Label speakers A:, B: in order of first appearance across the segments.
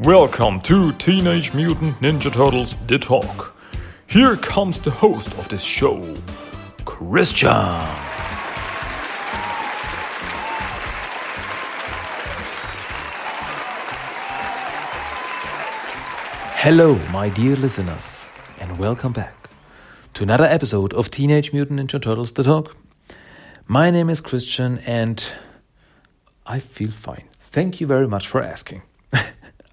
A: Welcome to Teenage Mutant Ninja Turtles The Talk. Here comes the host of this show, Christian.
B: Hello, my dear listeners, and welcome back to another episode of Teenage Mutant Ninja Turtles The Talk. My name is Christian, and I feel fine. Thank you very much for asking.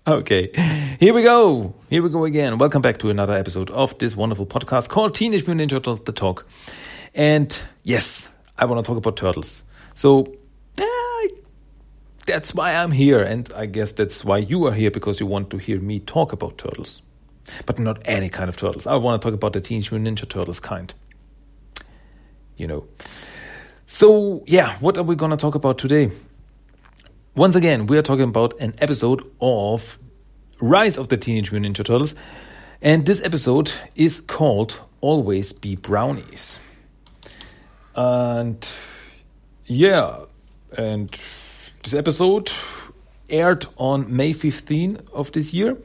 B: Okay, here we go. Here we go again. Welcome back to another episode of this wonderful podcast called Teenage Mutant Ninja Turtles The Talk. And yes, I want to talk about turtles. So, that's why I'm here. And I guess that's why you are here because you want to hear me talk about turtles. But not any kind of turtles. I want to talk about the Teenage Mutant Ninja Turtles kind. You know. So, yeah, what are we going to talk about today? Once again, we are talking about an episode of Rise of the Teenage Mutant Ninja Turtles. And this episode is called Always Be Brownies. And yeah, and this episode aired on May 15 of this year.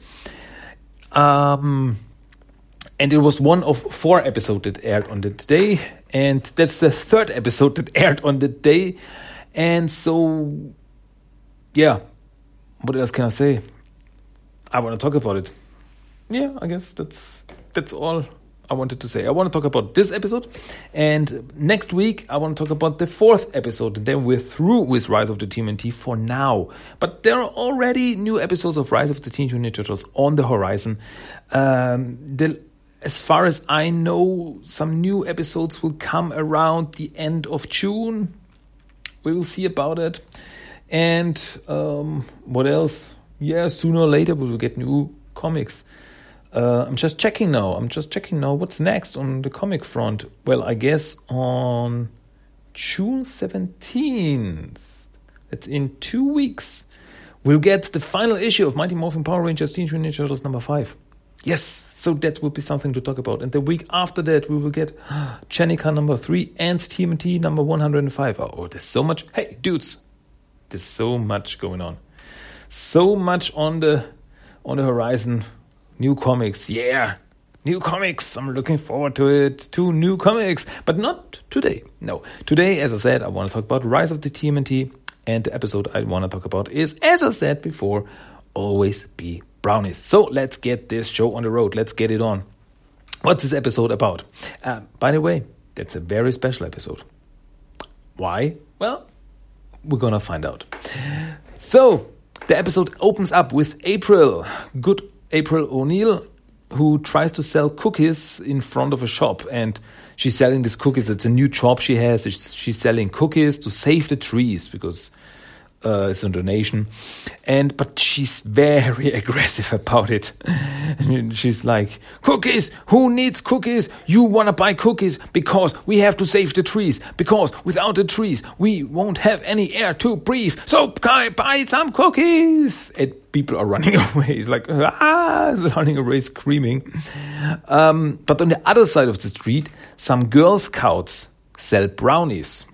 B: Um, and it was one of four episodes that aired on that day. And that's the third episode that aired on that day. And so, yeah, what else can I say? I want to talk about it. Yeah, I guess that's that's all I wanted to say. I want to talk about this episode, and next week I want to talk about the fourth episode. And then we're through with Rise of the TMNT for now. But there are already new episodes of Rise of the Teenage Mutant Ninja Turtles on the horizon. Um, the, as far as I know, some new episodes will come around the end of June. We will see about it. And um, what else? Yeah, sooner or later we will get new comics. Uh, I'm just checking now. I'm just checking now what's next on the comic front. Well, I guess on June 17th, that's in two weeks, we'll get the final issue of Mighty Morphin Power Rangers Teenage Mutant Ninja Turtles number five. Yes, so that will be something to talk about. And the week after that, we will get Jennika number three and TMNT number 105. Oh, there's so much. Hey, dudes, there's so much going on. So much on the on the horizon new comics. Yeah, new comics. I'm looking forward to it. Two new comics, but not today. No, today, as I said, I want to talk about Rise of the TMNT, and the episode I want to talk about is, as I said before, always be brownies. So let's get this show on the road. Let's get it on. What's this episode about? Uh, by the way, that's a very special episode. Why? Well, we're gonna find out. So, the episode opens up with April, good April O'Neil, who tries to sell cookies in front of a shop. And she's selling these cookies. It's a new job she has. She's selling cookies to save the trees because uh, it's a donation. And but she's very aggressive about it. Mean, she's like, "Cookies? Who needs cookies? You want to buy cookies because we have to save the trees. Because without the trees, we won't have any air to breathe. So buy some cookies." And people are running away. It's like ah, running away, screaming. Um, but on the other side of the street, some Girl Scouts sell brownies,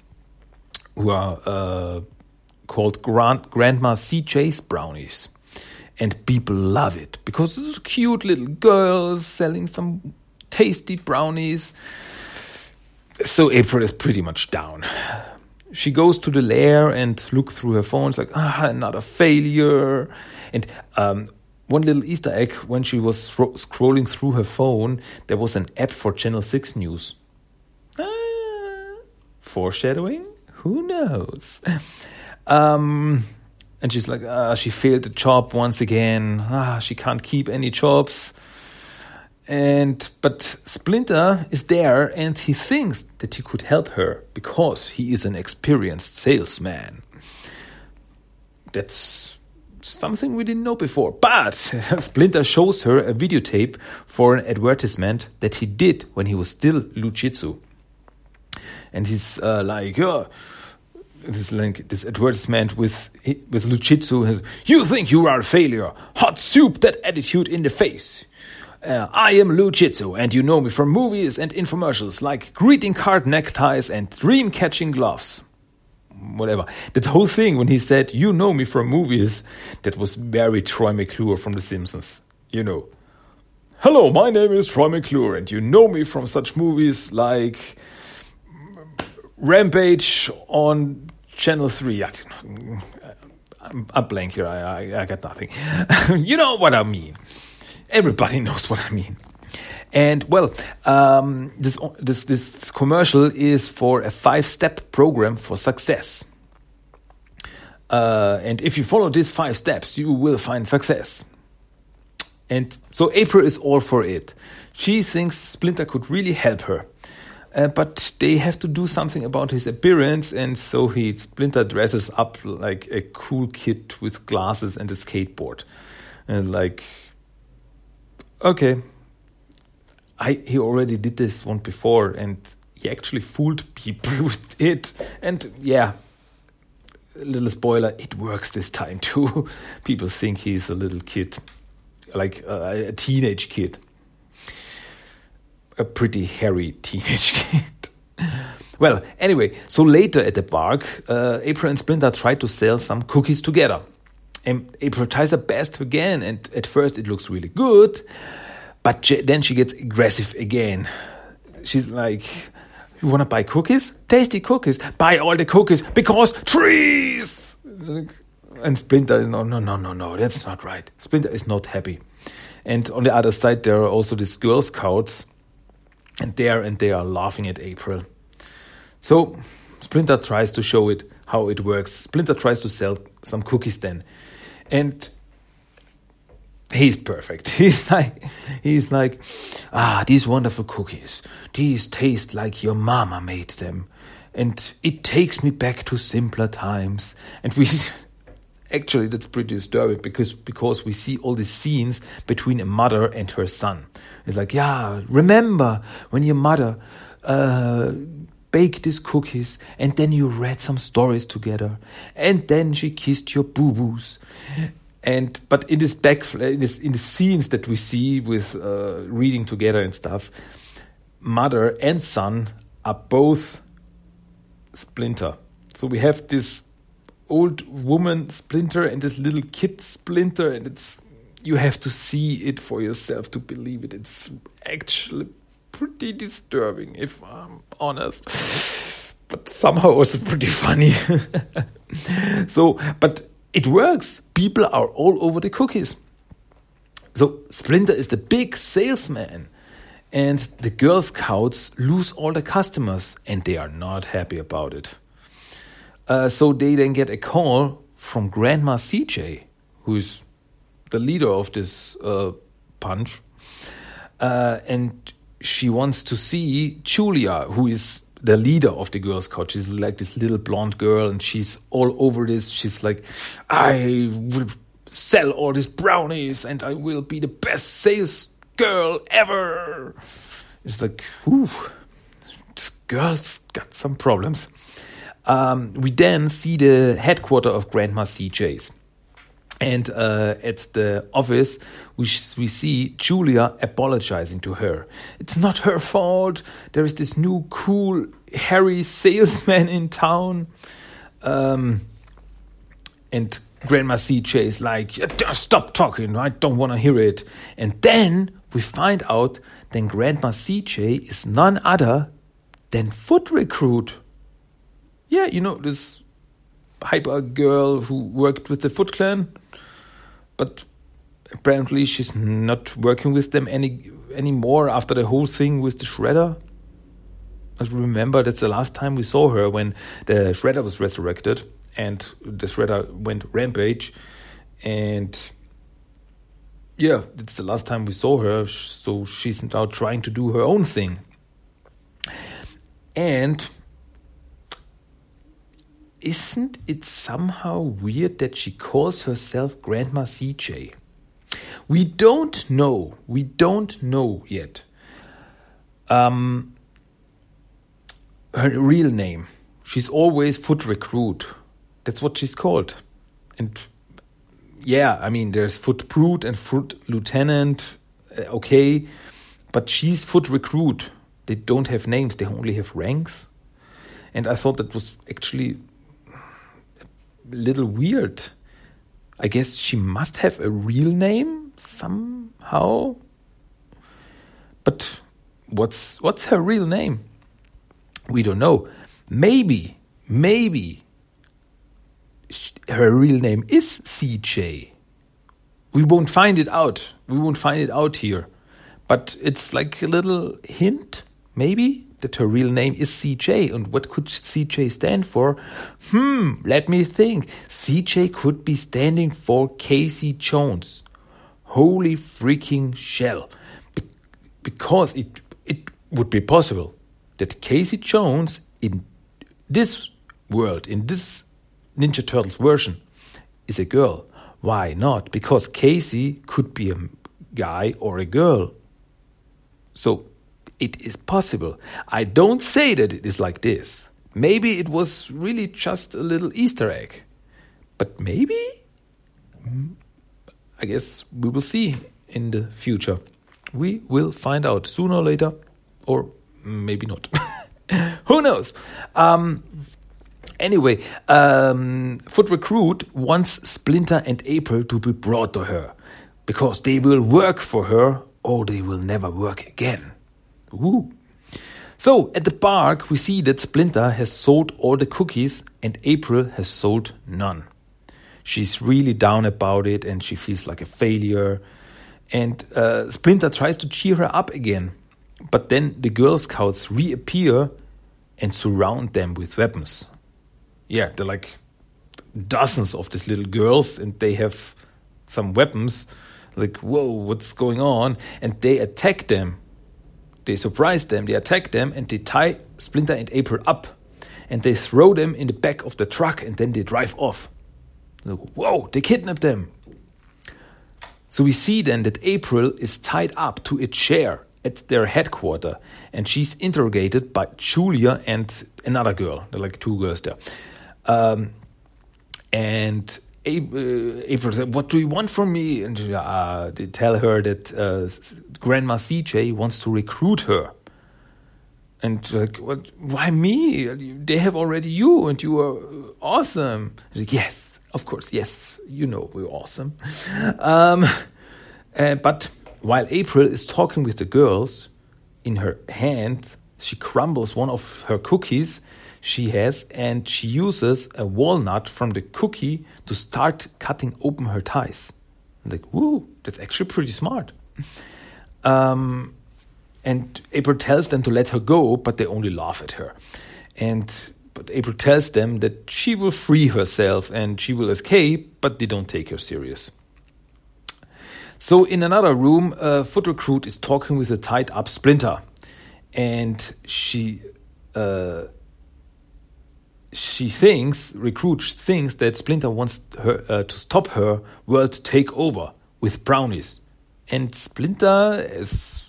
B: who are. Uh, called Grand, Grandma CJ's Brownies. And people love it because it's cute little girls selling some tasty brownies. So April is pretty much down. She goes to the lair and looks through her phone. It's like, ah, another failure. And um, one little Easter egg when she was scrolling through her phone, there was an app for Channel 6 News. Ah, foreshadowing? Who knows? Um, and she's like, ah, she failed the job once again. Ah, she can't keep any jobs. And but Splinter is there, and he thinks that he could help her because he is an experienced salesman. That's something we didn't know before. But Splinter shows her a videotape for an advertisement that he did when he was still Lou Jitsu. And he's uh, like, yeah this link, this advertisement with with Lou Jitsu has. You think you are a failure? Hot soup! That attitude in the face. Uh, I am Lou Jitsu, and you know me from movies and infomercials like greeting card neckties and dream catching gloves. whatever. That whole thing when he said, "You know me from movies," that was very Troy McClure from The Simpsons. You know, hello, my name is Troy McClure, and you know me from such movies like Rampage on Channel Three. I'm, I'm blank here. I, I, I got nothing. you know what I mean. Everybody knows what I mean. And well, um, this, this, this commercial is for a five step program for success. Uh, and if you follow these five steps, you will find success. And so April is all for it. She thinks Splinter could really help her. Uh, but they have to do something about his appearance, and so he Splinter dresses up like a cool kid with glasses and a skateboard, and like, okay, I he already did this one before, and he actually fooled people with it. And yeah, little spoiler, it works this time too. people think he's a little kid, like uh, a teenage kid, a pretty hairy teenage kid. well, anyway, so later at the park, uh, April and Splinter try to sell some cookies together. And April tries her best again, and at first it looks really good. But then she gets aggressive again. She's like, You want to buy cookies? Tasty cookies. Buy all the cookies because trees! And Splinter is no, no, no, no, no, that's not right. Splinter is not happy. And on the other side, there are also these Girl Scouts, and there and they are laughing at April. So Splinter tries to show it how it works. Splinter tries to sell some cookies then. And he's perfect. He's like, he's like, ah, these wonderful cookies. These taste like your mama made them, and it takes me back to simpler times. And we, actually, that's pretty disturbing because because we see all these scenes between a mother and her son. It's like, yeah, remember when your mother. Uh, baked these cookies and then you read some stories together and then she kissed your boo-boos and but in this back in, this, in the scenes that we see with uh, reading together and stuff mother and son are both splinter so we have this old woman splinter and this little kid splinter and it's you have to see it for yourself to believe it it's actually pretty disturbing if i'm honest but somehow also pretty funny so but it works. People are all over the cookies. So Splinter is the big salesman, and the Girl Scouts lose all the customers, and they are not happy about it. Uh, so they then get a call from Grandma CJ, who is the leader of this uh, punch, uh, and she wants to see Julia, who is the leader of the Girl Scout. She's like this little blonde girl, and she's all over this. She's like, I will sell all these brownies, and I will be the best sales girl ever. It's like, whew, this girl's got some problems. Um, we then see the headquarter of Grandma CJ's. And uh, at the office, we, we see Julia apologizing to her. It's not her fault. There is this new cool, hairy salesman in town. Um, and Grandma CJ is like, stop talking. I don't want to hear it. And then we find out that Grandma CJ is none other than Foot Recruit. Yeah, you know, this hyper girl who worked with the Foot Clan but apparently she's not working with them any anymore after the whole thing with the shredder. I remember that's the last time we saw her when the shredder was resurrected and the shredder went rampage and yeah, it's the last time we saw her, so she's now trying to do her own thing. And isn't it somehow weird that she calls herself Grandma CJ? We don't know. We don't know yet. Um, her real name. She's always foot recruit. That's what she's called. And yeah, I mean, there's foot brute and foot lieutenant. Uh, okay, but she's foot recruit. They don't have names. They only have ranks. And I thought that was actually little weird. I guess she must have a real name somehow. But what's what's her real name? We don't know. Maybe, maybe her real name is CJ. We won't find it out. We won't find it out here. But it's like a little hint, maybe, that her real name is CJ. And what could CJ stand for? Hmm, let me think. CJ could be standing for Casey Jones. Holy freaking shell. Be because it, it would be possible that Casey Jones in this world, in this Ninja Turtles version, is a girl. Why not? Because Casey could be a guy or a girl. So it is possible. I don't say that it is like this. Maybe it was really just a little Easter egg. But maybe? I guess we will see in the future. We will find out sooner or later, or maybe not. Who knows? Um, anyway, um, Foot Recruit wants Splinter and April to be brought to her because they will work for her or they will never work again. Ooh. So at the park, we see that Splinter has sold all the cookies and April has sold none. She's really down about it and she feels like a failure. And uh, Splinter tries to cheer her up again. But then the Girl Scouts reappear and surround them with weapons. Yeah, they're like dozens of these little girls and they have some weapons. Like, whoa, what's going on? And they attack them they surprise them, they attack them, and they tie Splinter and April up. And they throw them in the back of the truck and then they drive off. Whoa, they kidnap them. So we see then that April is tied up to a chair at their headquarters and she's interrogated by Julia and another girl. They're like two girls there. Um, and April said, "What do you want from me?" And uh, they tell her that uh, Grandma CJ wants to recruit her. And like, what? Why me? They have already you, and you are awesome. Like, yes, of course, yes. You know we're awesome. Um, uh, but while April is talking with the girls, in her hand she crumbles one of her cookies she has, and she uses a walnut from the cookie to start cutting open her ties. I'm like, woo, that's actually pretty smart. Um, and April tells them to let her go, but they only laugh at her. And but April tells them that she will free herself and she will escape, but they don't take her serious. So in another room, a foot recruit is talking with a tied up Splinter, and she uh, she thinks, recruit thinks that Splinter wants her uh, to stop her world takeover with brownies, and Splinter, as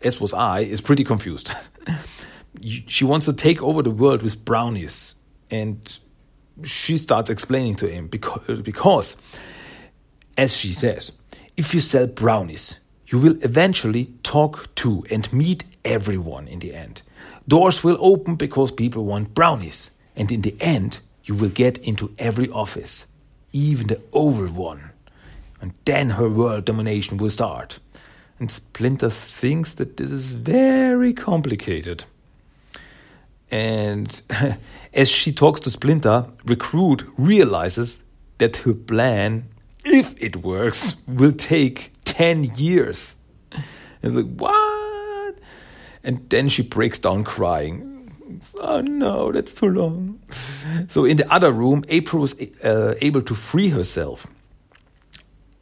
B: as was I, is pretty confused. she wants to take over the world with brownies, and she starts explaining to him because, because as she says, if you sell brownies, you will eventually talk to and meet everyone in the end. Doors will open because people want brownies. And in the end, you will get into every office, even the oval one. And then her world domination will start. And Splinter thinks that this is very complicated. And as she talks to Splinter, Recruit realizes that her plan, if it works, will take 10 years. It's like, what? And then she breaks down crying oh no, that's too long. So in the other room, April was uh, able to free herself.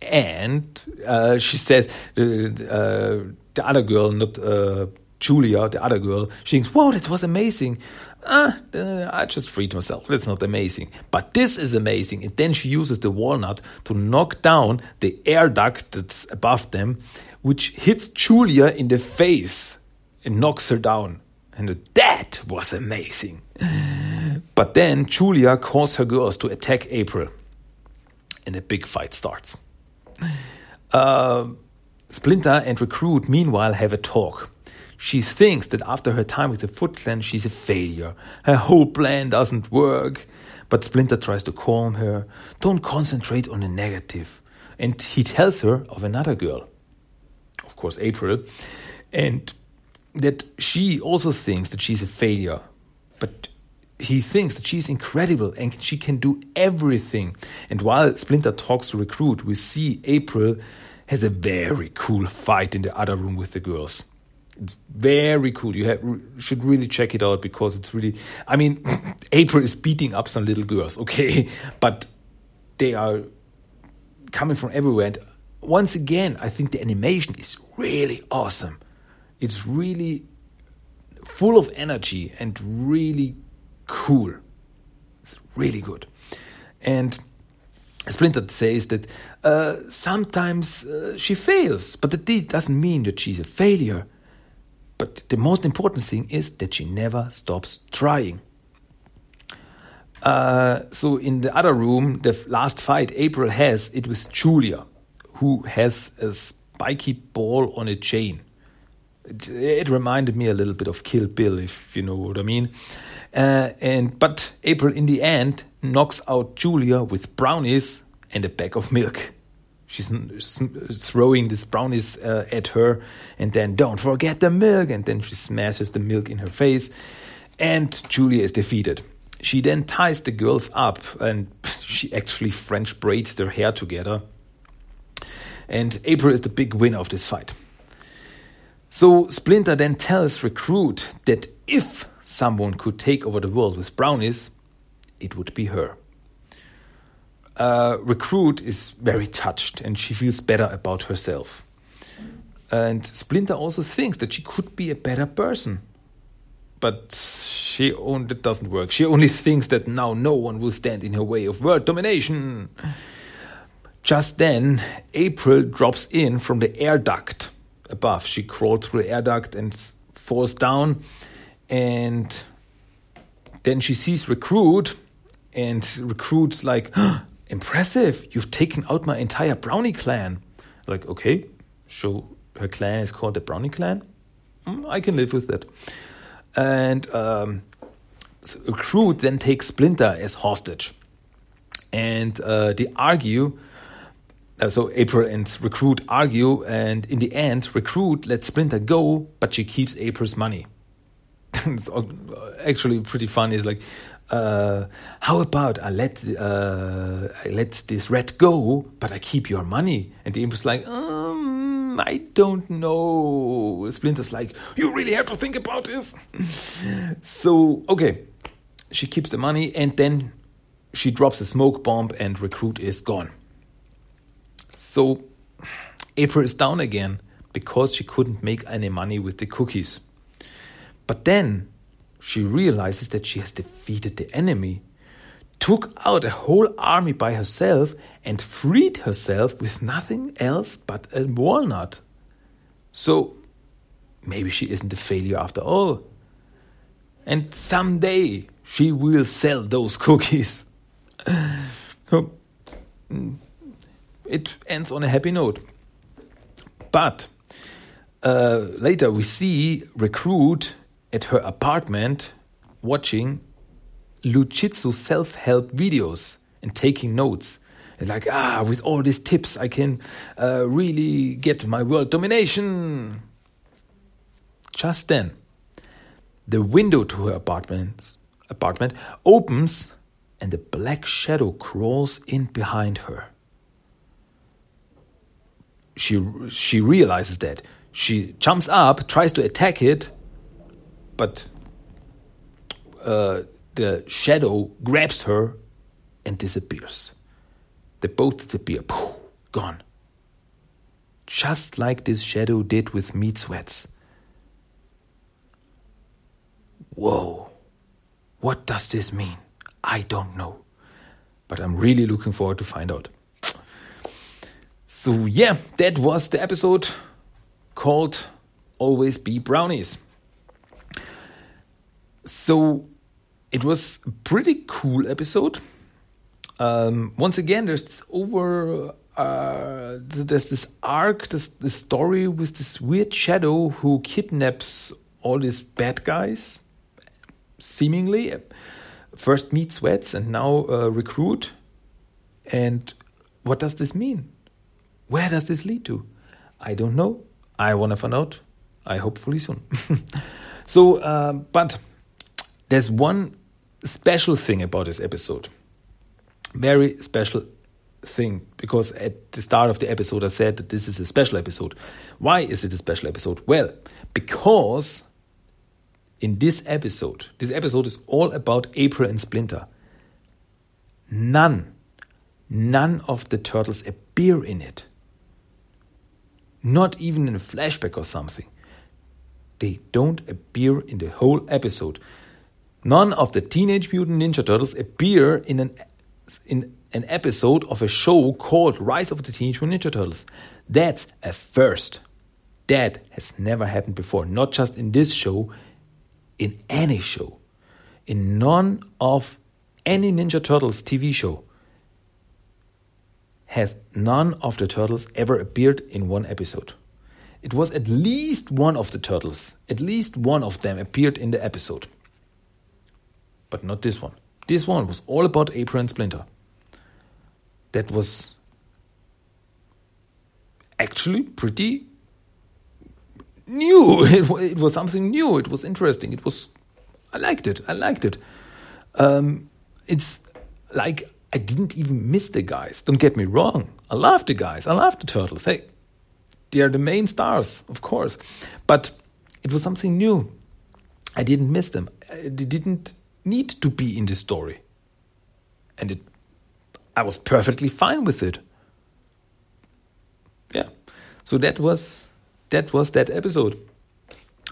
B: And uh, she says, uh, the other girl, not uh, Julia, the other girl, she thinks, wow, that was amazing. Ah, uh, I just freed myself. That's not amazing. But this is amazing. And then she uses the walnut to knock down the air duct that's above them, which hits Julia in the face and knocks her down. And that was amazing. But then Julia calls her girls to attack April. And a big fight starts. Uh, Splinter and Recruit, meanwhile, have a talk. She thinks that after her time with the Foot Clan, she's a failure. Her whole plan doesn't work. But Splinter tries to calm her. Don't concentrate on the negative. And he tells her of another girl, of course, April, and that she also thinks that she's a failure. But he thinks that she's incredible and she can do everything. And while Splinter talks to Recruit, we see April has a very cool fight in the other room with the girls. It's very cool. You have, should really check it out because it's really. I mean, April is beating up some little girls, okay, but they are coming from everywhere. And once again, I think the animation is really awesome. It's really full of energy and really cool. It's really good. And Splinter says that uh, sometimes uh, she fails, but that doesn't mean that she's a failure. But the most important thing is that she never stops trying. Uh, so in the other room, the last fight April has it with Julia, who has a spiky ball on a chain. It, reminded me a little bit of Kill Bill, if you know what I mean. Uh, and but April, in the end, knocks out Julia with brownies and a bag of milk. She's throwing these brownies uh, at her, and then don't forget the milk. And then she smashes the milk in her face, and Julia is defeated. She then ties the girls up, and she actually French braids their hair together. And April is the big winner of this fight. So Splinter then tells Recruit that if someone could take over the world with brownies, it would be her. Uh, Recruit is very touched and she feels better about herself. And Splinter also thinks that she could be a better person. But she only, doesn't work. She only thinks that now no one will stand in her way of world domination. Just then, April drops in from the air duct above. She crawled through the air duct and falls down. And then she sees Recruit, and Recruit's like, oh, Impressive, you've taken out my entire Brownie clan. Like, okay, so her clan is called the Brownie clan? Mm, I can live with that. And um, so Recruit then takes Splinter as hostage. And uh, they argue so April and Recruit argue, and in the end, Recruit lets Splinter go, but she keeps April's money. it's actually pretty funny. It's like, uh, how about I let uh, I let this rat go, but I keep your money? And the April's like, um, I don't know. Splinter's like, you really have to think about this. so okay, she keeps the money, and then she drops a smoke bomb, and Recruit is gone. So April is down again because she couldn't make any money with the cookies. But then she realizes that she has defeated the enemy, took out a whole army by herself, and freed herself with nothing else but a walnut. So maybe she isn't a failure after all. And someday she will sell those cookies. Mm, it ends on a happy note. But uh, later we see Recruit at her apartment watching Lou Jitsu self help videos and taking notes. And like, ah, with all these tips, I can uh, really get my world domination. Just then, the window to her apartment, apartment opens and a black shadow crawls in behind her she she realizes that she jumps up, tries to attack it, but uh, the shadow grabs her and disappears. They both disappear. Poof, gone. Just like this shadow did with meat sweats. Whoa. What does this mean? I don't know. But I'm really looking forward to find out. So, yeah, that was the episode called Always Be Brownies. So, it was a pretty cool episode. Um, once again, there's over uh, there's this arc, this, story with this weird shadow who kidnaps all these bad guys, seemingly. First meet sweats and now uh, recruit. And what does this mean? Where does this lead to? I don't know. I want to find out. I hopefully soon. so, uh, but there's one special thing about this episode. Very special thing because at the start of the episode I said that this is a special episode. Why is it a special episode? Well, because in this episode, this episode is all about April and Splinter. None, none of the turtles appear in it. Not even in a flashback or something. They don't appear in the whole episode. None of the Teenage Mutant Ninja Turtles appear in an in an episode of a show called Rise of the Teenage Mutant Ninja Turtles. That's a first. That has never happened before, not just in this show, in any show. In none of any Ninja Turtles TV show has none of the turtles ever appeared in one episode. It was at least one of the turtles, at least one of them appeared in the episode. But not this one. This one was all about April and Splinter that was actually pretty new. It, it, was something new. It was interesting. It was. I liked it. I liked it. Um, it's like I didn't even miss the guys. Don't get me wrong. I love the guys. I love the turtles. Hey, they are the main stars, of course. But it was something new. I didn't miss them. They didn't need to be in the story. And it I was perfectly fine with it. Yeah. So that was that was that episode.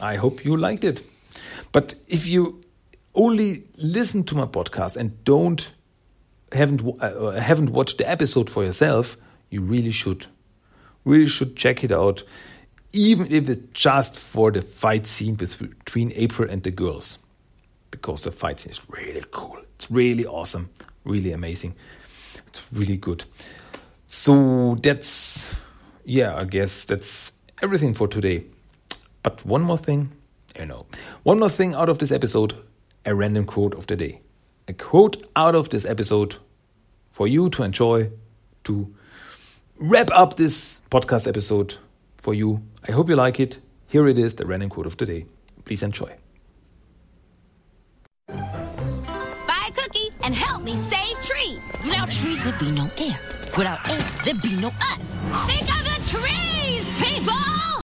B: I hope you liked it. But if you only listen to my podcast and don't haven't uh, haven't watched the episode for yourself, you really should. Really should check it out, even if it's just for the fight scene between April and the girls, because the fight scene is really cool. It's really awesome, really amazing. It's really good. So that's, yeah, I guess that's everything for today. But one more thing, you know, one more thing out of this episode a random quote of the day. A quote out of this episode for you to enjoy, to wrap up this podcast episode for you. I hope you like it. Here it is, the random quote of the day. Please enjoy.
C: Buy a cookie and help me save trees. Without trees, there'd be no air. Without air, there'd be no us. Think of the trees, people!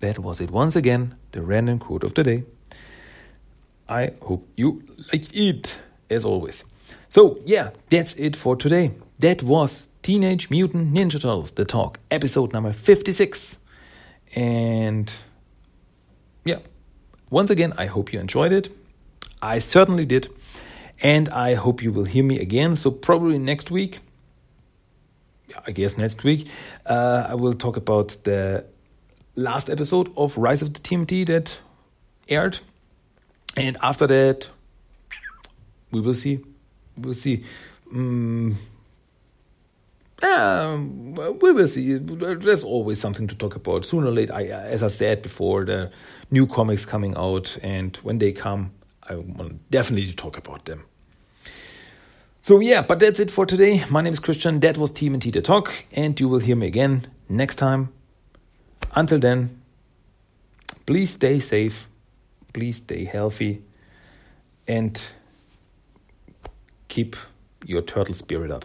B: That was it once again, the random quote of the day. I hope you like it, as always. So, yeah, that's it for today. That was Teenage Mutant Ninja Turtles, The Talk, episode number 56. And yeah, once again, I hope you enjoyed it. I certainly did and I hope you will hear me again. So, probably next week, I guess next week, uh, I will talk about the last episode of Rise of the TMT that aired. And after that, we will see. We'll see. Um, um, we will see. There's always something to talk about. Sooner or later, I, as I said before, the new comics coming out, and when they come, I want definitely to talk about them. So yeah, but that's it for today. My name is Christian. That was TMT The Talk, and you will hear me again next time. Until then, please stay safe, please stay healthy, and keep your turtle spirit up.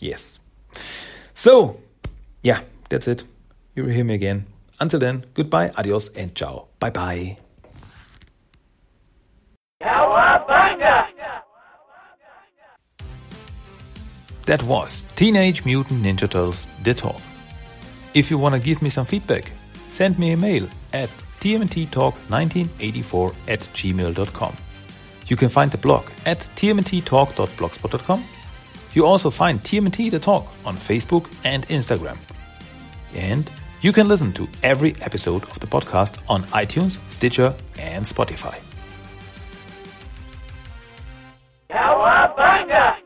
B: Yes. So, yeah, that's it. You will hear me again. Until then, goodbye, adios, and ciao. Bye bye. That was Teenage Mutant Ninja Turtles The Talk. If you want to give me some feedback, send me a mail at tmnttalk1984 at gmail.com. You can find the blog at tmnttalk.blogspot.com. You also find TMT The Talk on Facebook and Instagram. And you can listen to every episode of the podcast on iTunes, Stitcher, and Spotify. Cowabunga!